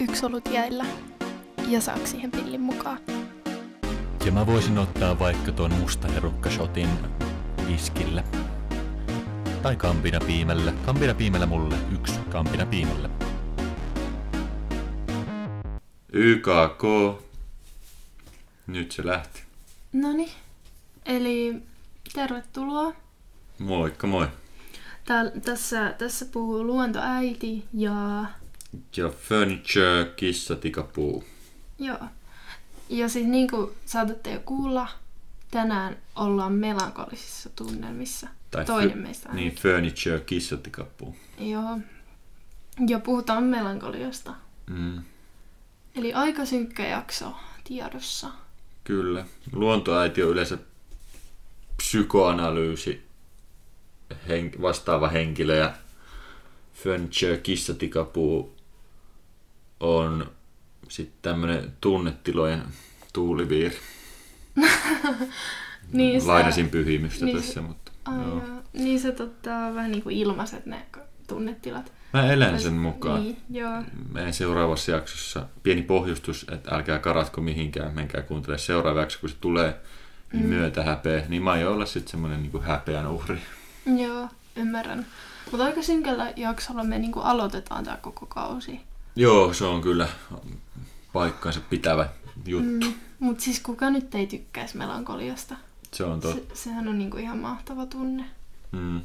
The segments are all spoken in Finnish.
yksi olut jäillä ja saako siihen pillin mukaan. Ja mä voisin ottaa vaikka ton musta herukkashotin viskillä. Tai kampina piimellä. Kampina piimellä mulle yksi kampina piimellä. YKK. Nyt se lähti. Noni, eli tervetuloa. Moikka moi. Tääl, tässä, tässä puhuu luontoäiti ja... Ja Furniture Kissa Tikapuu. Joo. Ja siis niin kuin saatatte jo kuulla, tänään ollaan melankolisissa tunnelmissa. Toinen fy- meistä Niin, ainakin. Furniture Kissa Tikapuu. Joo. Ja puhutaan melankoliasta. Mm, Eli aika synkkä jakso tiedossa. kyllä. Luontoäiti on yleensä psykoanalyysi hen- vastaava henkilö ja Furniture Kissa Tikapuu on sitten tämmönen tunnetilojen tuuliviiri. Niin se- Lainasin pyhimystä niin tässä, se- mutta Ai joo. Niin se totta vähän niin kuin ilmaiset ne tunnetilat. Mä elän sen mukaan. Niin, joo. Meidän seuraavassa jaksossa pieni pohjustus, että älkää karatko mihinkään, menkää kuuntele seuraava jakso, kun se tulee, niin Mm. myötä häpeä. Niin mä aion olla sitten semmonen niinku häpeän uhri. Joo, ymmärrän. Mutta aika synkällä jaksolla me niinku aloitetaan tämä koko kausi. Joo, se on kyllä paikkansa pitävä juttu. Mm. Mutta siis kuka nyt ei tykkäisi melankoliasta? Se on Se, totta. sehän on niinku ihan mahtava tunne. Mm.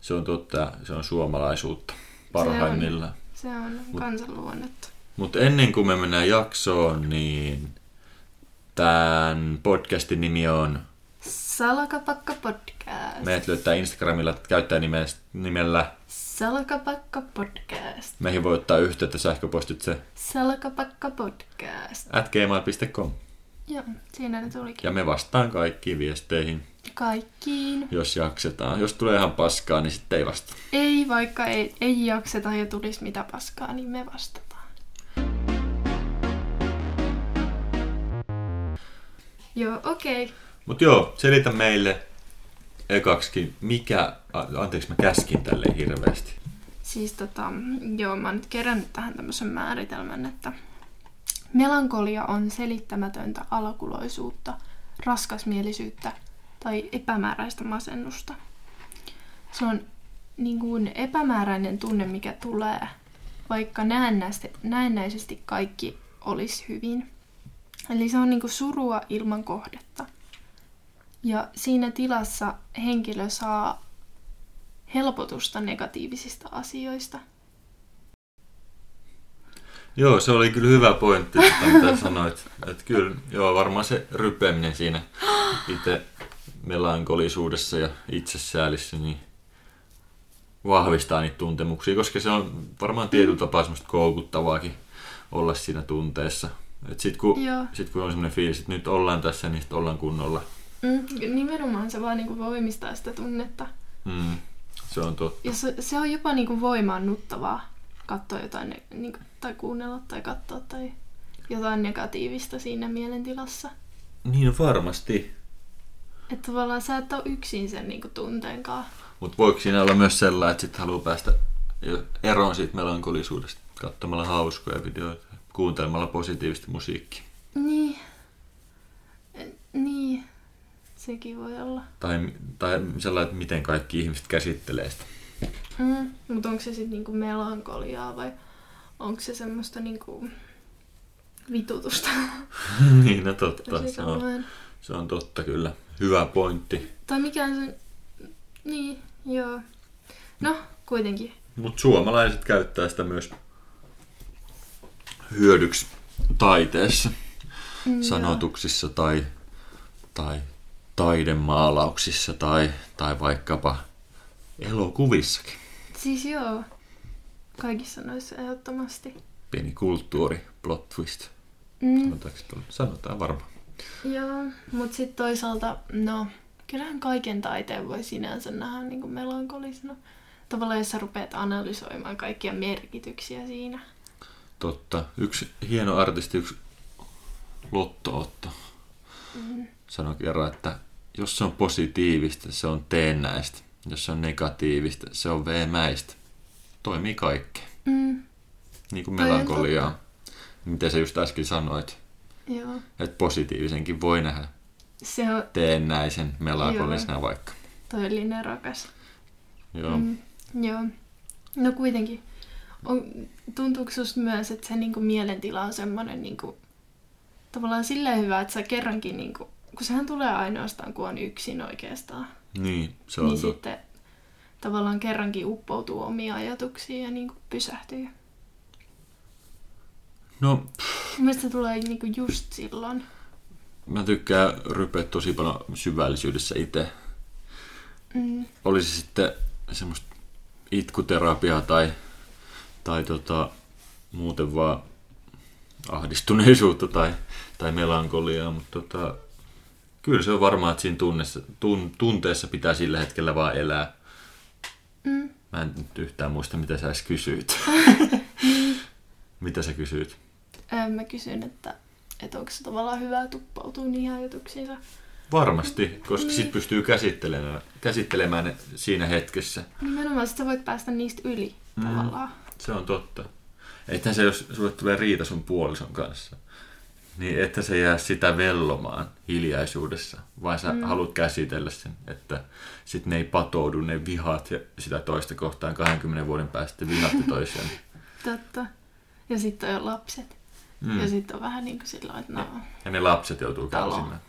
Se on totta, se on suomalaisuutta parhaimmillaan. Se on kansanluonnetta. Mutta ennen kuin me mennään jaksoon, niin tämän podcastin nimi on Salakapakka podcast. Meidät löytää Instagramilla käyttäjänimellä nimellä Salakapakka podcast. Meihin voi ottaa yhteyttä sähköpostitse Salakapakka podcast. at gmail.com. Joo, siinä ne tulikin. Ja me vastaan kaikkiin viesteihin, Kaikkiin. jos jaksetaan. Jos tulee ihan paskaa, niin sitten ei vasta. Ei, vaikka ei, ei jakseta ja tulisi mitä paskaa, niin me vastataan. Joo, okei. Okay. Mutta joo, selitä meille ekaksikin, mikä... Anteeksi, mä käskin tälleen hirveästi. Siis tota, joo, mä oon nyt kerännyt tähän tämmöisen määritelmän, että melankolia on selittämätöntä alakuloisuutta, raskasmielisyyttä tai epämääräistä masennusta. Se on niin kuin epämääräinen tunne, mikä tulee, vaikka näennäisesti kaikki olisi hyvin. Eli se on niin kuin surua ilman kohdetta. Ja siinä tilassa henkilö saa helpotusta negatiivisista asioista. Joo, se oli kyllä hyvä pointti, että mitä sanoit. Että kyllä, joo, varmaan se rypeäminen siinä itse melankolisuudessa ja itsesäälissä, niin vahvistaa niitä tuntemuksia, koska se on varmaan tietyllä tapaa semmoista koukuttavaakin olla siinä tunteessa. Et sit, kun, Joo. sit kun on semmoinen fiilis, että nyt ollaan tässä, niin sit ollaan kunnolla. Mm, nimenomaan se vaan niinku voimistaa sitä tunnetta. Mm, se on totta. Ja se, se on jopa niinku voimaannuttavaa katsoa jotain, ne- niinku, tai kuunnella tai katsoa tai jotain negatiivista siinä mielentilassa. Niin varmasti. Että tavallaan sä et ole yksin sen niinku tunteen kanssa. Mutta voiko siinä olla myös sellainen, että sitten haluaa päästä eroon siitä melankolisuudesta katsomalla hauskoja videoita, kuuntelemalla positiivista musiikkia. Niin. Eh, Niin. Sekin voi olla. Tai, tai sellainen, että miten kaikki ihmiset käsittelee sitä. Mm, mutta onko se sitten niinku melankoliaa vai onko se semmoista niinku vitutusta? niin, no totta. Se on, se on totta kyllä. Hyvä pointti. Tai mikä on se... Niin, joo. No, kuitenkin. Mutta suomalaiset käyttää sitä myös hyödyksi taiteessa, Mm, sanotuksissa tai, tai taidemaalauksissa tai, tai vaikkapa elokuvissakin. Siis joo. Kaikissa noissa ehdottomasti. Pieni kulttuuri, plot twist. Mm, Sanotaanko tuolla? Sanotaan varmaan. joo, mutta sitten toisaalta, no, kyllähän kaiken taiteen voi sinänsä nähdä niin kuin melankolisena. Tavallaan jos sä rupeat analysoimaan kaikkia merkityksiä siinä. Totta. Yksi hieno artisti, yksi Lotto-Otto Mm. sanoi kerran, että jos se on positiivista, se on teennäistä. Jos se on negatiivista, se on veemäistä. Toimii kaikki. Mm. niin kuin melankoliaa. Miten sä just äsken sanoit, Joo. että positiivisenkin voi nähdä Se on teennäisen melankolisena vaikka. toi oli nerokas. Joo. Mm, joo. No kuitenkin. On, tuntuuko susta myös, että se niinku mielentila on semmoinen niinku, tavallaan silleen hyvä, että sä kerrankin, niinku, kun sehän tulee ainoastaan, kun on yksin oikeastaan, Niin, se on niin totta. sitten tavallaan kerrankin uppoutuu omiin ajatuksiin ja niinku pysähtyy. No, Mielestäni se tulee niinku just silloin. mä tykkään rypeä tosi paljon syvällisyydessä itse. Mm, Olisi sitten semmoista itkuterapiaa tai, tai tota, muuten vaan ahdistuneisuutta tai, tai melankoliaa, mutta tota, kyllä se on varmaa, että siinä tunnessa, tun, tunteessa pitää sillä hetkellä vaan elää. mm. Mä en nyt yhtään muista, mitä sä edes kysyit. mitä sä kysyit? Öö, mä kysyn, että, että onko se tavallaan hyvä tuppautua niihin ajatuksiinsa. Varmasti, koska sit pystyy käsittelemään, käsittelemään ne siinä hetkessä. Nimenomaan sit sä voit päästä niistä yli mm. tavallaan. Se on totta. Eihän se, jos sulle tulee riita sun puolison kanssa, niin että se jää sitä vellomaan hiljaisuudessa, vaan sä mm. haluat käsitellä sen, että sit ne ei patoudu, ne vihat ja sitä toista kohtaan 20 vuoden päästä vihatte toisiaan. Totta. Ja sitten on lapset. Mm. Ja sitten on vähän niin kuin sillä että no, Ja ne lapset joutuu Talo. kärsimään.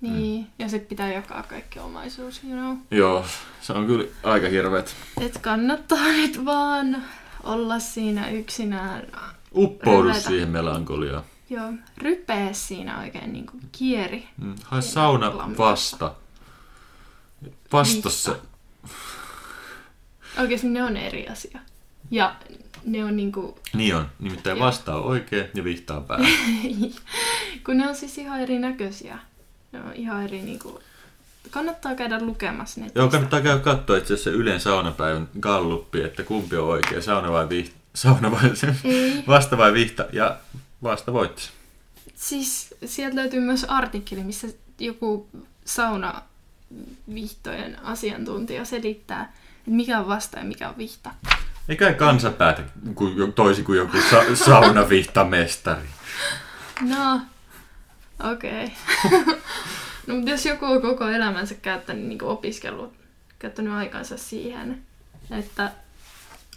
niin. Mm. Ja sitten pitää jakaa kaikki omaisuus, you know. Joo, se on kyllä aika hirveet. Et kannattaa nyt vaan olla siinä yksinään. Uppoudu siihen melankoliaan. Joo, rypeä siinä oikein niin kuin kieri. Mm. Hae sauna Lampasta. vasta. Vastassa. Oikeasti ne on eri asia. Ja ne on niinku, Niin on. Nimittäin Joo. vasta on oikea ja vihta on päällä. kun ne on siis ihan erinäköisiä. Ne on ihan eri niinku, kannattaa käydä lukemassa netistä. Joo, kannattaa käydä katsoa itse asiassa Ylen saunapäivän galluppi, että kumpi on oikea, sauna vai vihta. Sauna vai se, vasta vai vihta, ja vasta voitti. sen. Siis sieltä löytyy myös artikkeli, missä joku sauna vihtojen asiantuntija selittää, että mikä on vasta ja mikä on vihta. Eikä kansa päätä toisin kuin joku sa- saunavihtamestari. No, okei. Okay. no, mutta jos joku on koko elämänsä käyttänyt, niin opiskellut, käyttänyt aikansa siihen, että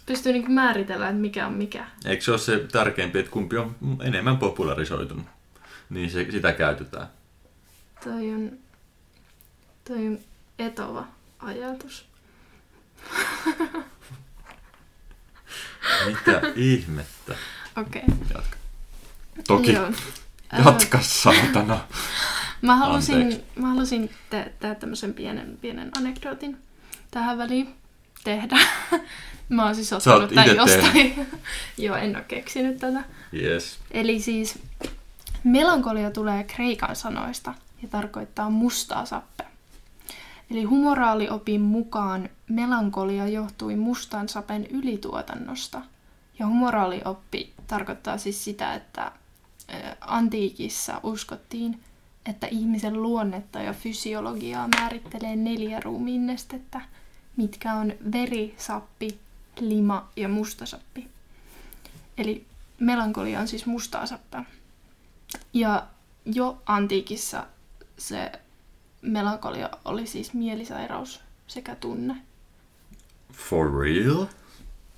pystyy niin määritellä, että mikä on mikä. Eikö se ole se tärkeämpi, että kumpi on enemmän popularisoitunut? Niin se, sitä käytetään. Toi on, toi on etova ajatus. Mitä ihmettä? Okei. Jatka. Toki. Joo. Jatka, saatana. Mä halusin, Anteeksi. mä halusin te- tehdä tämmöisen pienen, pienen anekdootin tähän väliin tehdä. mä oon siis ottanut ite jostain. Joo, en oo keksinyt tätä. Yes. Eli siis melankolia tulee kreikan sanoista ja tarkoittaa mustaa sappea. Eli humoraaliopin mukaan melankolia johtui mustan sapen ylituotannosta. Ja humoraalioppi tarkoittaa siis sitä, että antiikissa uskottiin, että ihmisen luonnetta ja fysiologiaa määrittelee neljä ruumiinnestettä, mitkä on veri, sappi, lima ja mustasappi. Eli melankolia on siis mustaa sappea. Ja jo antiikissa se melankolia oli siis mielisairaus sekä tunne. For real?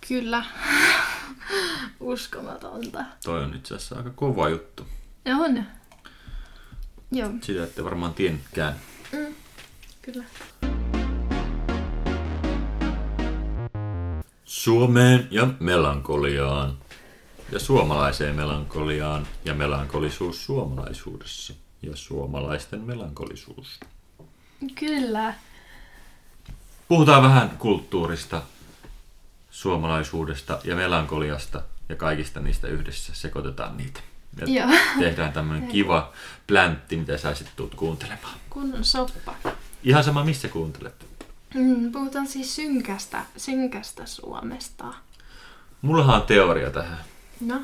Kyllä. Uskomatonta. Toi on itse asiassa aika kova juttu. Ja on. Joo, Sitä ette varmaan tiennytkään. kyllä. Suomeen ja melankoliaan. Ja suomalaiseen melankoliaan ja melankolisuus suomalaisuudessa. Ja suomalaisten melankolisuus. Kyllä. Puhutaan vähän kulttuurista, suomalaisuudesta ja melankoliasta ja kaikista niistä yhdessä. Sekoitetaan niitä. Ja Joo. tehdään tämmönen kiva pläntti, mitä sä sitten tuut kuuntelemaan. Kunnon soppa. Ihan sama, missä kuuntelet. Mm, puhutaan siis synkästä, synkästä Suomesta. Mullahan on teoria tähän. No,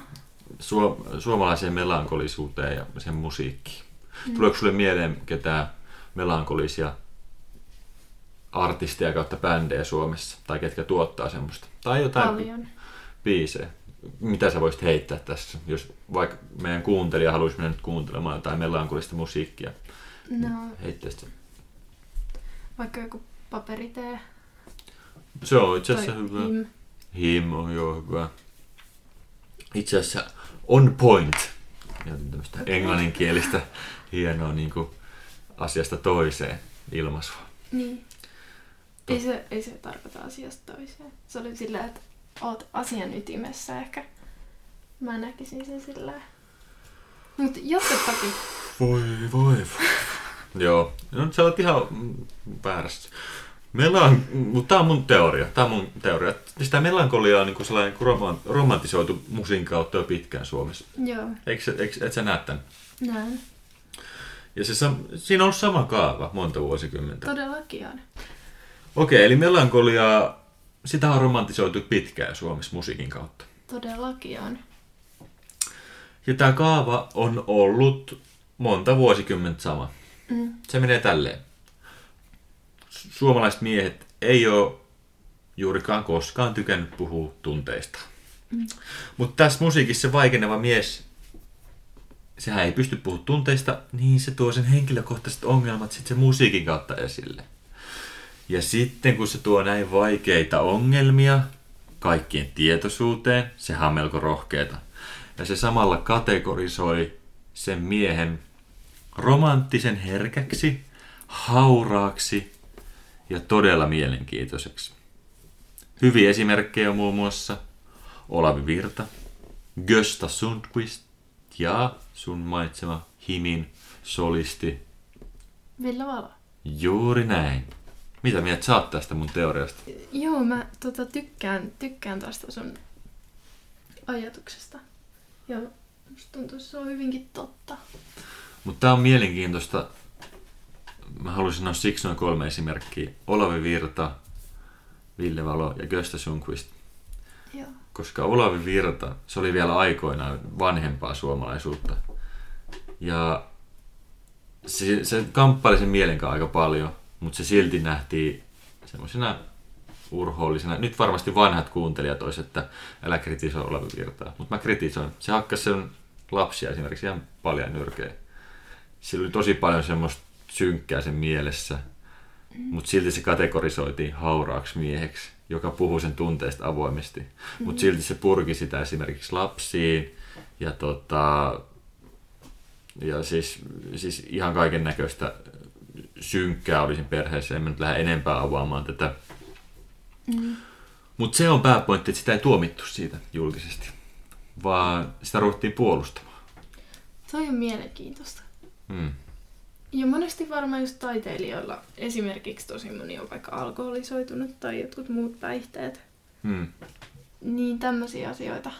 Suo- suomalaiseen melankolisuuteen ja sen musiikkiin. Mm. Tuleeko sulle mieleen ketään melankolisia artisteja kautta bändejä Suomessa? Tai ketkä tuottaa semmoista? Tai jotain paljon. biisejä? mitä sä voisit heittää tässä, jos vaikka meidän kuuntelija haluaisi mennä nyt kuuntelemaan jotain melankolista musiikkia, No, heittäisit. vaikka joku paperitee Se on itse asiassa hyvä. him. Him on joo hyvä. Itse asiassa on point. Tämmöistä Okei. englanninkielistä hienoa niin kuin asiasta toiseen ilmaisua. Niin. Ei se, ei se tarkoita asiasta toiseen. Se oli sillä, että oot asian ytimessä ehkä. Mä näkisin sen sillä Mut jatketakin. Voi voi voi. Joo, no sä olet ihan väärässä. Meillä on, mutta tämä on mun teoria. Tämä on mun teoria. Sitä melankoliaa on niin kuin sellainen kuin roman- romantisoitu musiikin kautta jo pitkään Suomessa. Joo, Eikö, se- eikö, et sä näe tämän? näin. Ja se, sam- siinä on ollut sama kaava monta vuosikymmentä. Todellakin on. Okei, eli melankoliaa, sitä on romantisoitu pitkään Suomessa musiikin kautta. Todellakin on. Ja tämä kaava on ollut monta vuosikymmentä sama. Mm. Se menee tälleen. Su- Suomalaiset miehet ei ole juurikaan koskaan tykännyt puhua tunteista. Mm. Mutta tässä musiikissa se vaikeneva mies, sehän ei pysty puhumaan tunteista, niin se tuo sen henkilökohtaiset ongelmat sitten sen musiikin kautta esille. Ja sitten kun se tuo näin vaikeita ongelmia kaikkien tietoisuuteen, sehän on melko rohkeeta. Ja se samalla kategorisoi sen miehen romanttisen herkäksi, hauraaksi ja todella mielenkiintoiseksi. Hyviä esimerkkejä on muun muassa Olavi Virta, Gösta Sundqvist ja sun mainitsema Himin solisti. Ville Valo. Juuri näin. Mitä mieltä sä oot tästä mun teoriasta? Joo, mä tota, tykkään, tykkään tästä sun ajatuksesta. Ja musta tuntuu, että se on hyvinkin totta. Mutta tää on mielenkiintoista. Mä haluaisin sanoa siksi noin kolme esimerkkiä. Olavi Virta, Ville Valo ja Gösta Sundqvist. Joo. koska Olavi Virta, se oli vielä aikoinaan vanhempaa suomalaisuutta. Ja se, se kamppaili sen mielen kanssa aika paljon, mutta se silti nähtiin semmoisena urhoollisena. Nyt varmasti vanhat kuuntelijat olisi, että älä kritisoi Olavi Virtaa, mutta mä kritisoin. Se hakkasi sen lapsia esimerkiksi ihan paljon nyrkeä. Sillä oli tosi paljon semmoista synkkää sen mielessä, mutta silti se kategorisoitiin hauraaksi mieheksi, joka puhuu sen tunteista avoimesti. Mutta silti se purki sitä esimerkiksi lapsiin ja, tota, ja siis, siis ihan kaiken näköistä synkkää oli siinä perheessä. En mä nyt lähde enempää avaamaan tätä. Mm. Mutta se on pääpointti, että sitä ei tuomittu siitä julkisesti, vaan sitä ruvettiin puolustamaan. Toi on mielenkiintoista. Hmm. Ja monesti varmaan just taiteilijoilla esimerkiksi tosi moni on vaikka alkoholisoitunut tai jotkut muut päihteet. Hmm. Niin tämmöisiä asioita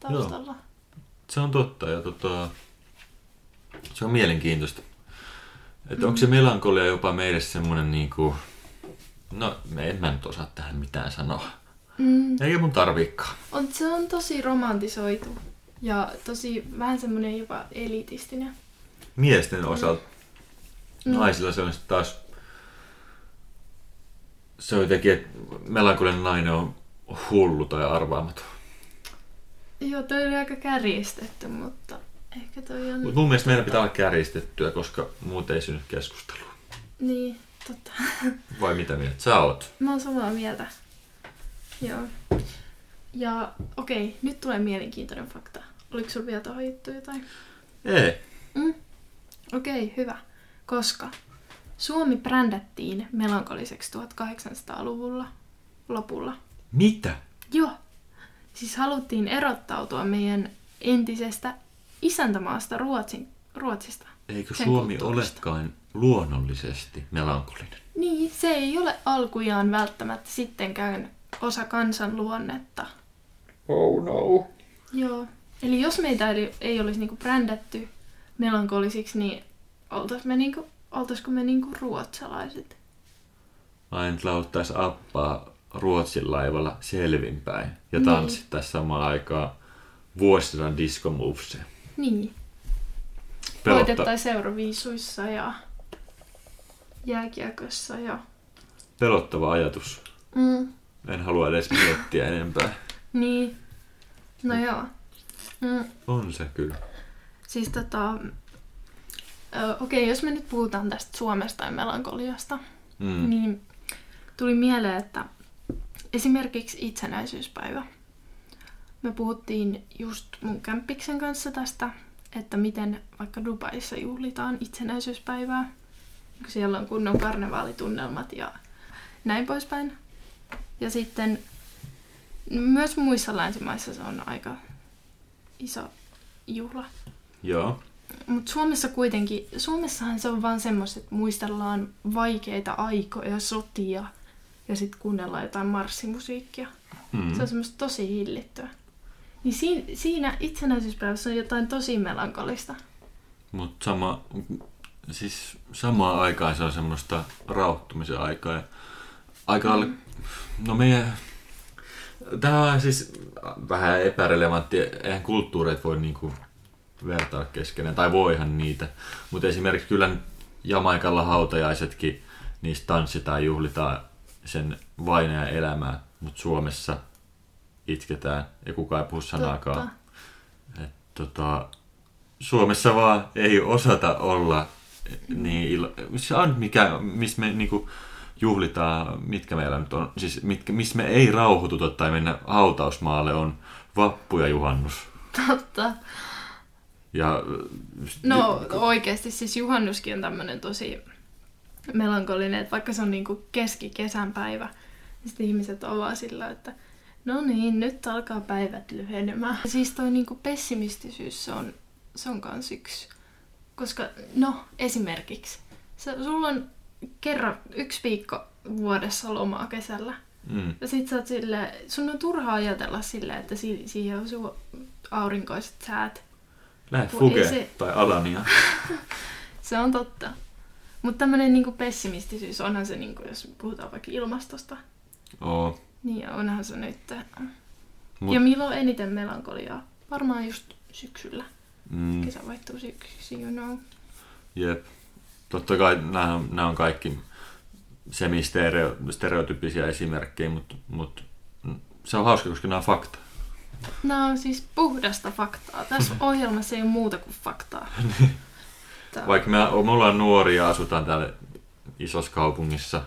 taustalla. Se on totta ja tota, se on mielenkiintoista. Että onko se melankolia jopa meille semmoinen niinku, no me en mä nyt osaa tähän mitään sanoa. Mm. Ei mun tarviikaan. On, se on tosi romantisoitu ja tosi vähän semmoinen jopa elitistinen. Miesten osalta, Mm. naisilla se on sitten taas, se on jotenkin, että melankolian nainen on hullu tai arvaamaton. Joo, toi oli aika kärjistetty, mutta ehkä toi on... Mutta mun mielestä meidän pitää olla kärjistettyä, koska muuten ei synny keskustelua. Niin, totta. Vai mitä mieltä sä oot? Mä oon samaa mieltä. Joo. Ja okei, nyt tulee mielenkiintoinen fakta. Oliko sulla vielä tuohon juttu jotain? Ei. Mm. Okei, hyvä. Koska Suomi brändättiin melankoliseksi 1800-luvulla lopulla. Mitä? Joo. Siis haluttiin erottautua meidän entisestä isäntämaasta Ruotsin, Ruotsista. Eikö Sen Suomi kulttuurista. olekaan luonnollisesti melankolinen? Niin, se ei ole alkujaan välttämättä sittenkään osa kansan luonnetta. Oh no. Joo. Eli jos meitä ei, ei olisi niinku brändätty melankolisiksi, niin oltais me niinku, oltaisko me niinku ruotsalaiset? Ainut lauttais appaa Ruotsin laivalla selvinpäin ja Niin. tanssittaisi samaan aikaan vuosisadan disco movesia. Niin. Pelotta, Voitettaisiin euroviisuissa ja jääkiekossa ja... pelottava ajatus. Mm. En halua edes miettiä enempää. Niin. No joo. Mm, On se kyllä. Siis tota... Okei, jos me nyt puhutaan tästä Suomesta ja melankoliasta, Mm. niin tuli mieleen, että esimerkiksi itsenäisyyspäivä. Me puhuttiin just mun kämppiksen kanssa tästä, että miten vaikka Dubaissa juhlitaan itsenäisyyspäivää. kun Siellä on kunnon karnevaalitunnelmat ja näin poispäin. Ja sitten myös muissa länsimaissa se on aika iso juhla. Joo. Mutta Suomessa kuitenkin, Suomessahan se on vaan semmoista, että muistellaan vaikeita aikoja, sotia ja sitten kuunnellaan jotain marssimusiikkia. Mm. Se on semmoista tosi hillittyä. Niin siinä, siinä itsenäisyyspäivässä on jotain tosi melankolista. Mutta sama, siis samaan aikaan se on semmoista rauhoittumisen aikaa. Ja aika mm. no meidän, tämä on siis vähän epärelevantti, eihän kulttuureet voi niinku vertaa keskenään, tai voihan niitä. Mutta esimerkiksi kyllä Jamaikalla hautajaisetkin, niistä tanssitaan, juhlitaan sen vainajan elämää, mutta Suomessa itketään ja kukaan ei puhu sanaakaan. Et, tota, Suomessa vaan ei osata olla niin ilo... Se on mikä, missä me niinku juhlitaan, mitkä meillä nyt on, siis mitkä, missä me ei rauhoituta tai mennä hautausmaalle on vappu ja juhannus. Totta. Ja, No oikeasti siis juhannuskin on tämmöinen tosi melankolinen, että vaikka se on niinku keskikesän päivä, niin sitten ihmiset on vaan sillä, että no niin, nyt alkaa päivät lyhenemään. Siis toi niinku pessimistisyys, se on, se on kans yksi. Koska, no esimerkiksi, sä, sulla on kerran yksi viikko vuodessa lomaa kesällä. mm, Ja sit sä oot sille, sun on turha ajatella silleen, että si- siihen osuu aurinkoiset säät. Lähde Fuge se- tai Alania. Se on totta. Mutta tämmöinen niinku pessimistisyys, onhan se, niinku, jos puhutaan vaikka ilmastosta, Oo. niin onhan se nyt. Mut- Ja milloin eniten melankoliaa? Varmaan just syksyllä. Mm, Kesä vaihtuu syksyksi, you know. jep. Totta kai nämä, on- kaikki semi-stereotyyppisiä esimerkkejä, mutta, mutta se on hauska, koska nämä on fakta. Nämä on siis puhdasta faktaa. Tässä ohjelmassa ei ole muuta kuin faktaa. Tää- Vaikka me, me ollaan nuoria ja asutaan täällä isossa kaupungissa,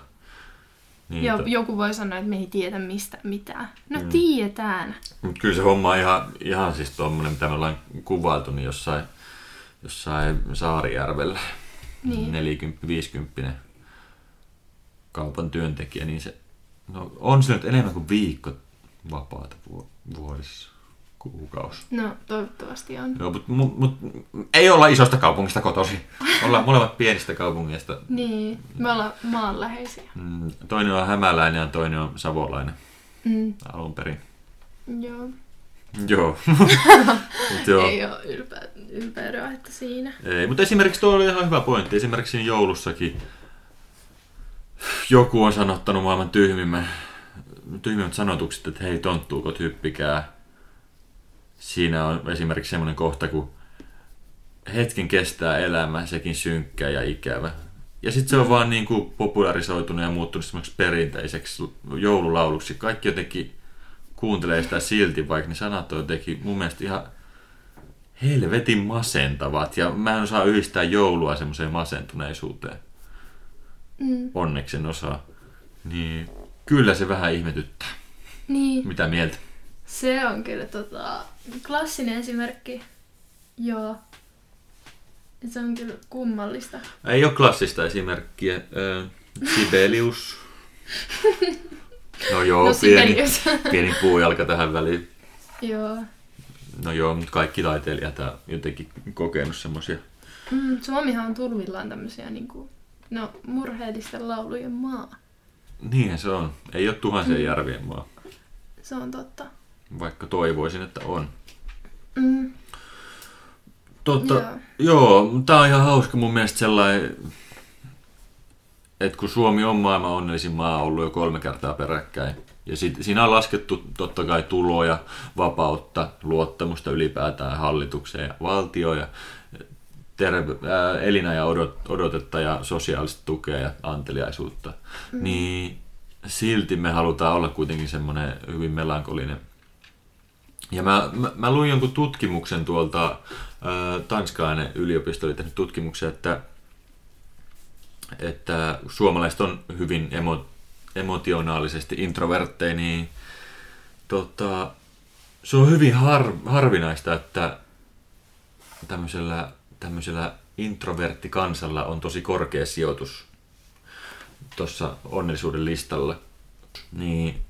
niin Ja to- joku voi sanoa, että me ei tiedä mistä mitään. No Mm. tiedetään. Mut kyllä se homma on ihan, ihan siis tuommoinen, mitä me ollaan kuvailtu, niin jossain, jossain Saarijärvellä, Niin. 40-50 kaupan työntekijä, niin se no, on se nyt enemmän kuin viikko vapaata vu- vuodessa, kuukausi. No toivottavasti on. Joo, mutta mut, mut, ei olla isosta kaupungista kotosi. Ollaan molemmat pienistä kaupungeista. Niin, me ollaan maanläheisiä. Mm, Toinen on hämäläinen ja toinen on savolainen Mm. alun perin. Joo. Joo. Mut joo. Ei ole ylpeä, ylpeyden että siinä. Ei, mutta esimerkiksi tuo oli ihan hyvä pointti. Esimerkiksi siinä joulussakin joku on sanottanut maailman tyhmimmät, tyhmimmät sanotukset, että hei tonttuukot hyppikää. Siinä on esimerkiksi semmoinen kohta, kun hetken kestää elämä, sekin synkkä ja ikävä. Ja sitten se on vaan niin kuin popularisoitunut ja muuttunut semmoiksi perinteiseksi joululauluksi. Kaikki jotenkin kuuntelee sitä silti, vaikka ne sanat on jotenkin mun mielestä ihan helvetin masentavat. Ja mä en osaa yhdistää joulua semmoiseen masentuneisuuteen. Mm. Onneksi en osaa. Niin kyllä se vähän ihmetyttää. Niin, Mitä mieltä? se on kyllä tota, klassinen esimerkki. Joo. Se on kyllä kummallista. Ei ole klassista esimerkkiä. Ö, Sibelius. No joo, no pieni, pieni puujalka tähän väliin. Joo. No joo, mutta kaikki taiteilijat on jotenkin kokenut semmoisia. Mm, Suomihan on turvillaan tämmöisiä niinku, no, murheellisten laulujen maa. Niinhän se on. Ei ole tuhansien Mm. järvien maa. Se on totta. Vaikka toivoisin, että on. Mm, Totta, Joo. joo, tää on ihan hauska mun mielestä sellainen, että kun Suomi on maailman onnellisin maa ollut jo kolme kertaa peräkkäin, ja sit, siinä on laskettu totta kai tuloja, vapautta, luottamusta ylipäätään hallitukseen ja valtioon, ja terve, ää, elina ja odot, odotetta ja sosiaalista tukea ja anteliaisuutta, mm. niin silti me halutaan olla kuitenkin semmoinen hyvin melankolinen Ja mä, mä, mä luin jonkun tutkimuksen tuolta, ää, Tanskainen yliopisto oli tehnyt tutkimuksen, että, että suomalaiset on hyvin emo, emotionaalisesti introvertteja, niin tota, se on hyvin har, harvinaista, että tämmöisellä, tämmöisellä introverttikansalla on tosi korkea sijoitus tuossa onnellisuuden listalla. Niin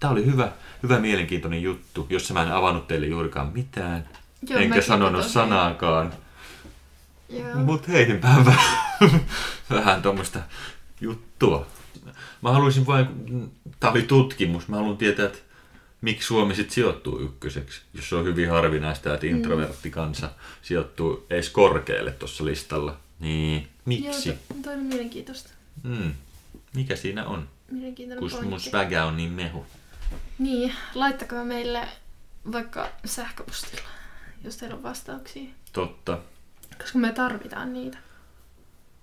tämä oli hyvä, hyvä mielenkiintoinen juttu, jossa mä en avannut teille juurikaan mitään. Joo, enkä sanonut katosin. sanaakaan. Joo. Mut heitinpä vähän, vähän tuommoista juttua. Mä haluaisin vain, tää oli tutkimus, mä haluan tietää, että miksi Suomi sitten sijoittuu ykköseksi, jos se on hyvin harvinaista, että introvertti kansa sijoittuu edes korkealle tuossa listalla. Niin, miksi? Joo, to- toi on mielenkiintoista. Mm. Mikä siinä on? Kun mun svägä on niin mehu. Niin, laittakaa meille vaikka sähköpostilla, jos teillä on vastauksia. Totta. Koska me tarvitaan niitä.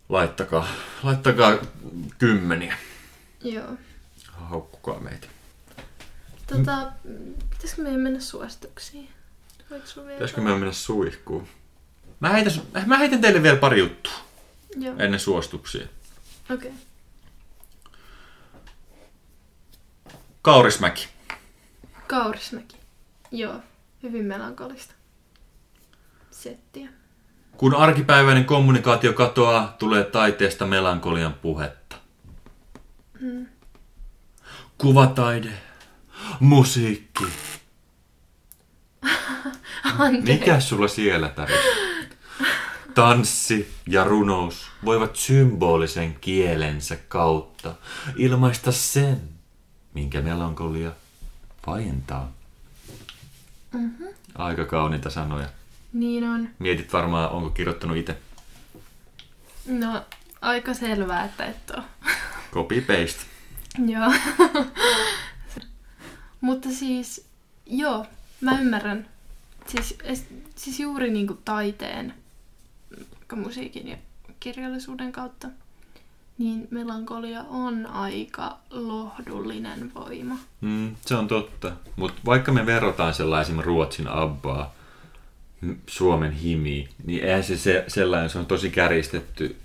Laittakaa, laittakaa kymmeniä. Joo. Haukkukaa meitä. Tota, pitäisikö meidän mennä suosituksiin? Pitäisikö me mennä suihkuun? Mä heitän, mä heitän teille vielä pari juttua Joo, ennen suostuksia. okei. Okay. Kaurismäki. Kaurismäki. Joo, hyvin melankolista settiä. Kun arkipäiväinen kommunikaatio katoaa, tulee taiteesta melankolian puhetta. Mm. Kuvataide, musiikki. Anteeksi. Mikä sulla siellä täris? Tanssi ja runous voivat symbolisen kielensä kautta ilmaista sen, minkä melankolia vaientaa. Mhm. Aika kauniita sanoja. Niin on. Mietit varmaan, onko kirjoittanut itse. No, aika selvää, että et oo. Copy paste. Joo. Mutta siis, joo, mä ymmärrän. Siis, es, siis juuri niin kuin taiteen, musiikin ja kirjallisuuden kautta, niin melankolia on aika lohdullinen voima. Mm, se on totta. Mutta vaikka me verrataan sellaisen Ruotsin Abbaa, Suomen Himi, niin eihän se, se sellainen, se on tosi kärjistetty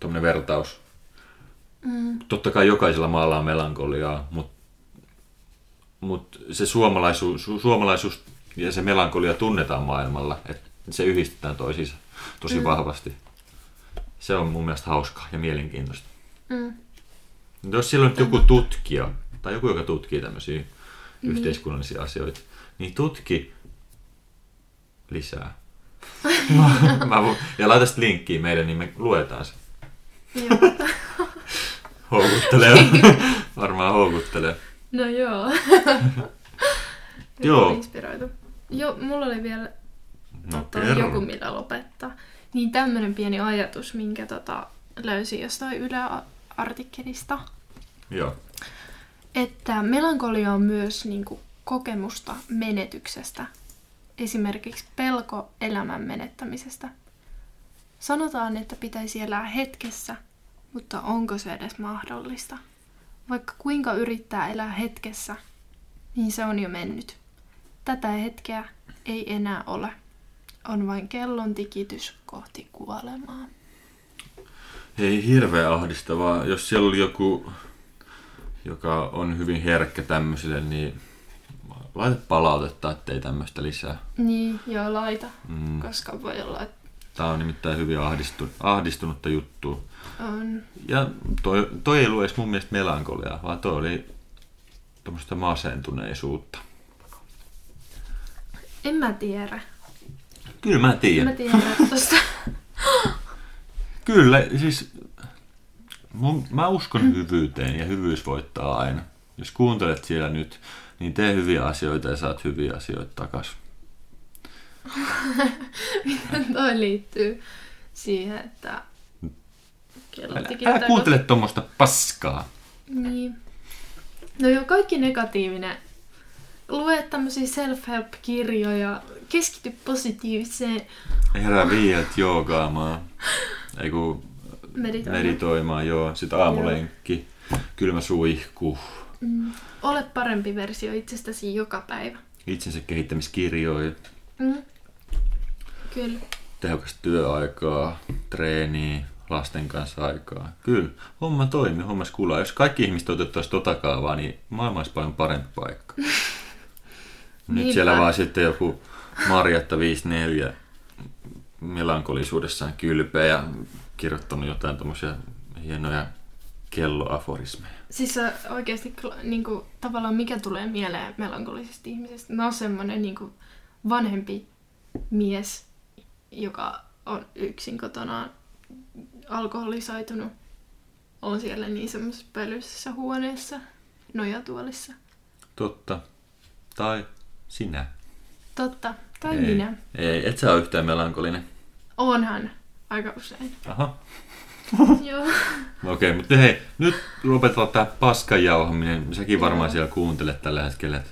tuommoinen vertaus. Mm. Totta kai jokaisella maalla on melankoliaa, mutta mut se suomalaisuus, su- suomalaisuus ja se melankolia tunnetaan maailmalla, että se yhdistetään toisiinsa tosi mm. vahvasti. Se on mun mielestä hauskaa ja mielenkiintoista. Mm. Jos siellä on nyt joku tutkija, tai joku, joka tutkii tämmöisiä yhteiskunnallisia asioita, niin tutki lisää. Mä voin, ja laita sitten linkkiä meille, niin me luetaan se. Houkuttelee. Varmaan houkuttelee. No joo. Joo. Inspiroitu. Joo, mulla oli vielä No tota, joku, millä lopettaa. Niin tämmönen pieni ajatus, minkä tota, löysin jostain Yle-artikkelista. Joo. Että melankolia on myös niin kuin, kokemusta menetyksestä. Esimerkiksi pelko elämän menettämisestä. Sanotaan, että pitäisi elää hetkessä, mutta onko se edes mahdollista? Vaikka kuinka yrittää elää hetkessä, niin se on jo mennyt. Tätä hetkeä ei enää ole. On vain kellon tikitys kohti kuolemaa. Ei hirveä ahdistavaa. Jos siellä oli joku, joka on hyvin herkkä tämmöisille, niin laita palautetta, ettei tämmöistä lisää. Niin, joo, laita. Mm. Koska voi olla, että Tää on nimittäin hyvin ahdistu, ahdistunutta juttua. on... Ja toi, toi ei ollut edes mun mielestä melankoliaa, vaan toi oli tämmöistä masentuneisuutta. En mä tiedä. Kyllä mä En tiedän. mä tiedä tosta. Kyllä, siis mun, mä uskon hyvyyteen ja hyvyys voittaa aina. Jos kuuntelet siellä nyt, niin tee hyviä asioita ja saat hyviä asioita takas. Toi liittyy siihen, että kello Älä, älä kuuntele tuommoista paskaa. Niin. No joo, kaikki negatiivinen. Lue tämmöisiä self-help-kirjoja, keskity positiiviseen Herää viieltä joogaamaan. Ei kun meditoimaan. meditoimaan, joo. Sitten aamulenkki, kylmä suihku. Mm. Ole parempi versio itsestäsi joka päivä. itsensä kehittämiskirjoja, Mm. Kyllä. tehokasta työaikaa, treeniä, lasten kanssa aikaa. Kyllä, homma toimii, homma kulaa. Jos kaikki ihmiset otettaisiin tota kaavaa, niin maailma olisi paljon parempi paikka. Nyt Niinpä. siellä vaan sitten joku Marjatta 54 melankolisuudessaan kylpeä ja kirjoittanut jotain tommosia hienoja kelloaforismeja. Siis oikeasti niin kuin, tavallaan mikä tulee mieleen melankolisesta ihmisestä? No semmoinen niin kuin, vanhempi mies, joka on yksin kotona alkoholisoitunut. On siellä niin semmoisessa pölyisessä huoneessa, nojatuolissa. Totta. Tai sinä. Totta. Tai ei. minä. Ei, et sä ole yhtään melankolinen. Onhan aika usein. Aha. Joo. Okei, okay, mutta hei, nyt lopetetaan tämä paskan jauhaminen. Säkin varmaan siellä kuuntelet tällä hetkellä, että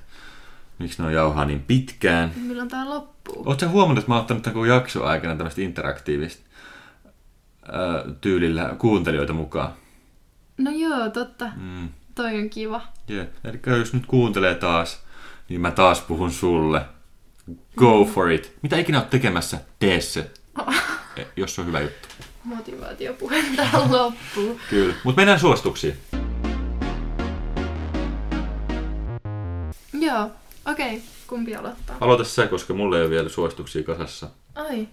miksi ne on jauhaa niin pitkään. Milloin tää loppuu? Oletko huomannut, että mä oon ottanut tämän jakson aikana tämmöistä interaktiivista ää, tyylillä kuuntelijoita mukaan? No joo, totta. Mm. Toi on kiva. Yeah. Eli jos nyt kuuntelee taas, niin mä taas puhun sulle. Go for it. Mitä ikinä oot tekemässä, tee se. Eh, Jos se on hyvä juttu. Motivaatiopuhe tähän loppuu. Kyllä. Mutta mennään suosituksiin. Joo, okei. Okay. Kumpi aloittaa? Aloita sä, koska mulla ei ole vielä suosituksia kasassa. Ai.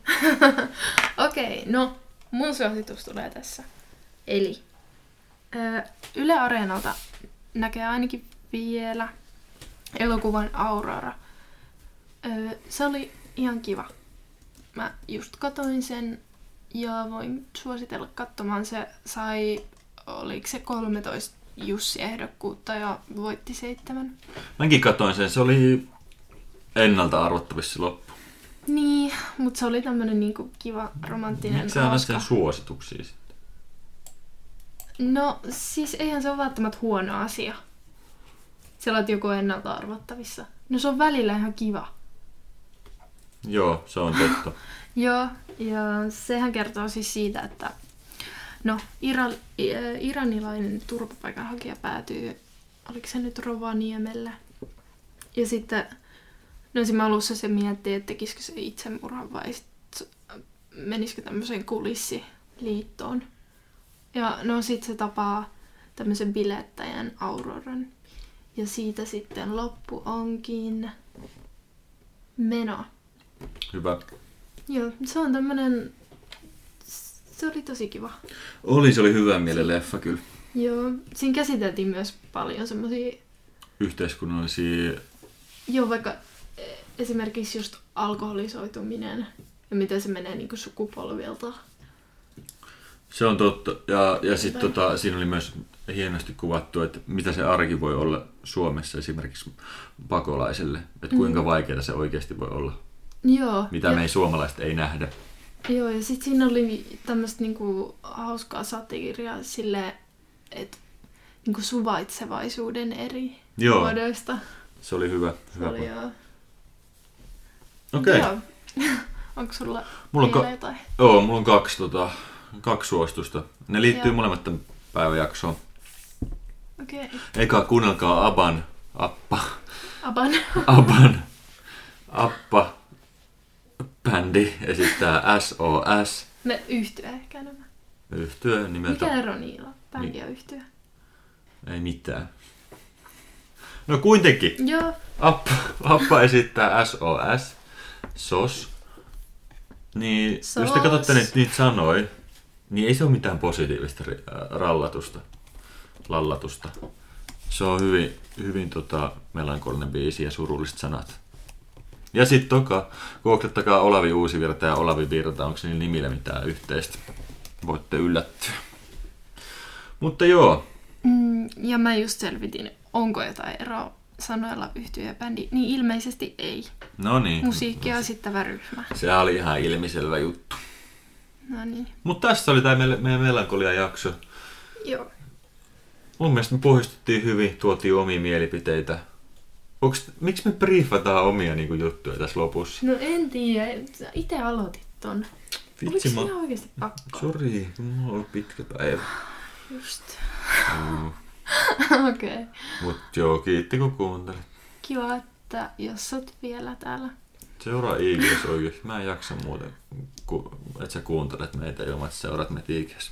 okei, okay, no mun suositus tulee tässä. Eli ö, Yle Areenalta näkee ainakin vielä elokuvan Aurora. Se oli ihan kiva. Mä just katoin sen ja voin suositella katsomaan. Se sai, oliko se 13 Jussi-ehdokkuutta ja voitti seitsemän. Mäkin katoin sen, se oli ennalta arvattavissa se loppu. Niin, mutta se oli tämmönen niinku kiva, romanttinen, Miksi hauska. sen suosituksia sitten? No siis eihän se ole välttämättä huono asia. Sä olet joku ennalta arvattavissa. No se on välillä ihan kiva. Joo, se on totta. Joo, ja sehän kertoo siis siitä, että no, Ira, i- äh, iranilainen turvapaikanhakija päätyy, oliko se nyt Rovaniemelle? Ja sitten, no siinä alussa se miettii, että tekisikö se itsemurhan vai sit menisikö tämmöiseen kulissiliittoon. Ja no sit se tapaa tämmöisen bilettäjän Auroran. Ja siitä sitten loppu onkin meno. Hyvä. Joo, se on tämmönen... Se oli tosi kiva. Oli, se oli hyvä mielen leffa kyllä. Joo, siinä käsiteltiin myös paljon semmosia... Yhteiskunnallisia... Joo, vaikka eh, esimerkiksi just alkoholisoituminen ja miten se menee niinku sukupolvilta. Se on totta. Ja, ja sitten tota, siinä oli myös hienosti kuvattu, että mitä se arki voi olla Suomessa esimerkiksi pakolaiselle. Että kuinka vaikeaa se oikeasti voi olla. Joo. Mitä ja, me ei suomalaiset ei nähdä. Joo, ja sitten siinä oli tämmöistä niinku hauskaa satiiria silleen, että niinku suvaitsevaisuuden eri Joo. muodoista. Se oli hyvä. Se hyvä oli pointti. joo. Okei. Joo. Onko sulla Mulla on ka- jotain? Joo, mulla on kaksi, tota, kaksi suositusta. Ne liittyy Joo. molemmat tämän päivän jaksoon. Okei. Okay. Eka kuunnelkaa Aban, Appa, Aban. Aban, Appa, bändi esittää SOS, Ne yhtyä ehkä nämä. yhtyö nimeltä, Mikä ero niillä on? Bändi ja yhtyä. ei mitään. No kuitenkin, Joo. Appa, Appa esittää SOS, SOS. Niin, jos te SOS. katsotte niitä, niitä sanoja, niin ei se ole mitään positiivista rallatusta, lallatusta. Se on hyvin, hyvin tota, melankolinen biisi ja surulliset sanat. Ja sitten toka, googlettakaa Olavi Uusivirta ja Olavi Virta, onko niillä nimillä mitään yhteistä. Voitte yllättyä. Mutta joo, Mm, ja mä just selvitin, onko jotain eroa sanoilla yhtyä ja bändi. Niin ilmeisesti ei. no niin. Musiikkia esittävä ryhmä. Se oli ihan ilmiselvä juttu. No niin. Mutta tässä oli tämä meidän melankolia jakso. Joo. Mun mielestä me pohjustuttiin hyvin, tuotiin omia mielipiteitä. Onks, miksi me briefataan omia niinku, juttuja tässä lopussa? No en tiedä. Itse aloitit ton. Oliko Vitsi, se mä... ihan oikeasti pakko? Sori, mulla on ollut pitkä päivä. Just. Mm. Okei. Okay. Mut joo, kiitti kun kuuntelit. Kiva. että jos oot vielä täällä. Seuraa IGS oikeesti. Mä en jaksa muuten, että sä kuuntelet meitä ilman, että seuraat meitä IGS.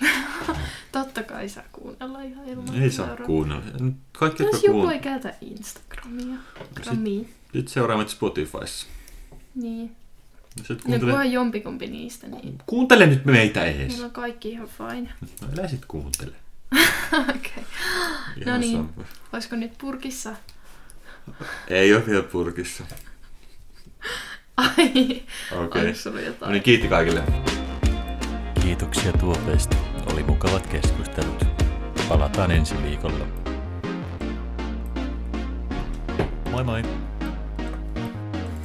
Totta kai saa kuunnella ihan ilman. Ei saa seuraa. kuunnella. Kaikki, Jos joku kuun... ei käytä Instagramia. Gramia. Sitten seuraa meitä Spotifyssa. Niin. Sitten No kuuntele... kunhan jompikumpi niistä, niin kuuntele nyt meitä ees. meillä on kaikki ihan fine. No älä sit kuuntele. Okei. Okay. Ihan No niin. sama. Olisiko nyt purkissa? Ei ole vielä purkissa. Ai, Okei. okay. Sulla No niin, kiitti kaikille. Kiitoksia tuopeista. Oli mukavat keskustelut. Palataan ensi viikolla. Moi moi!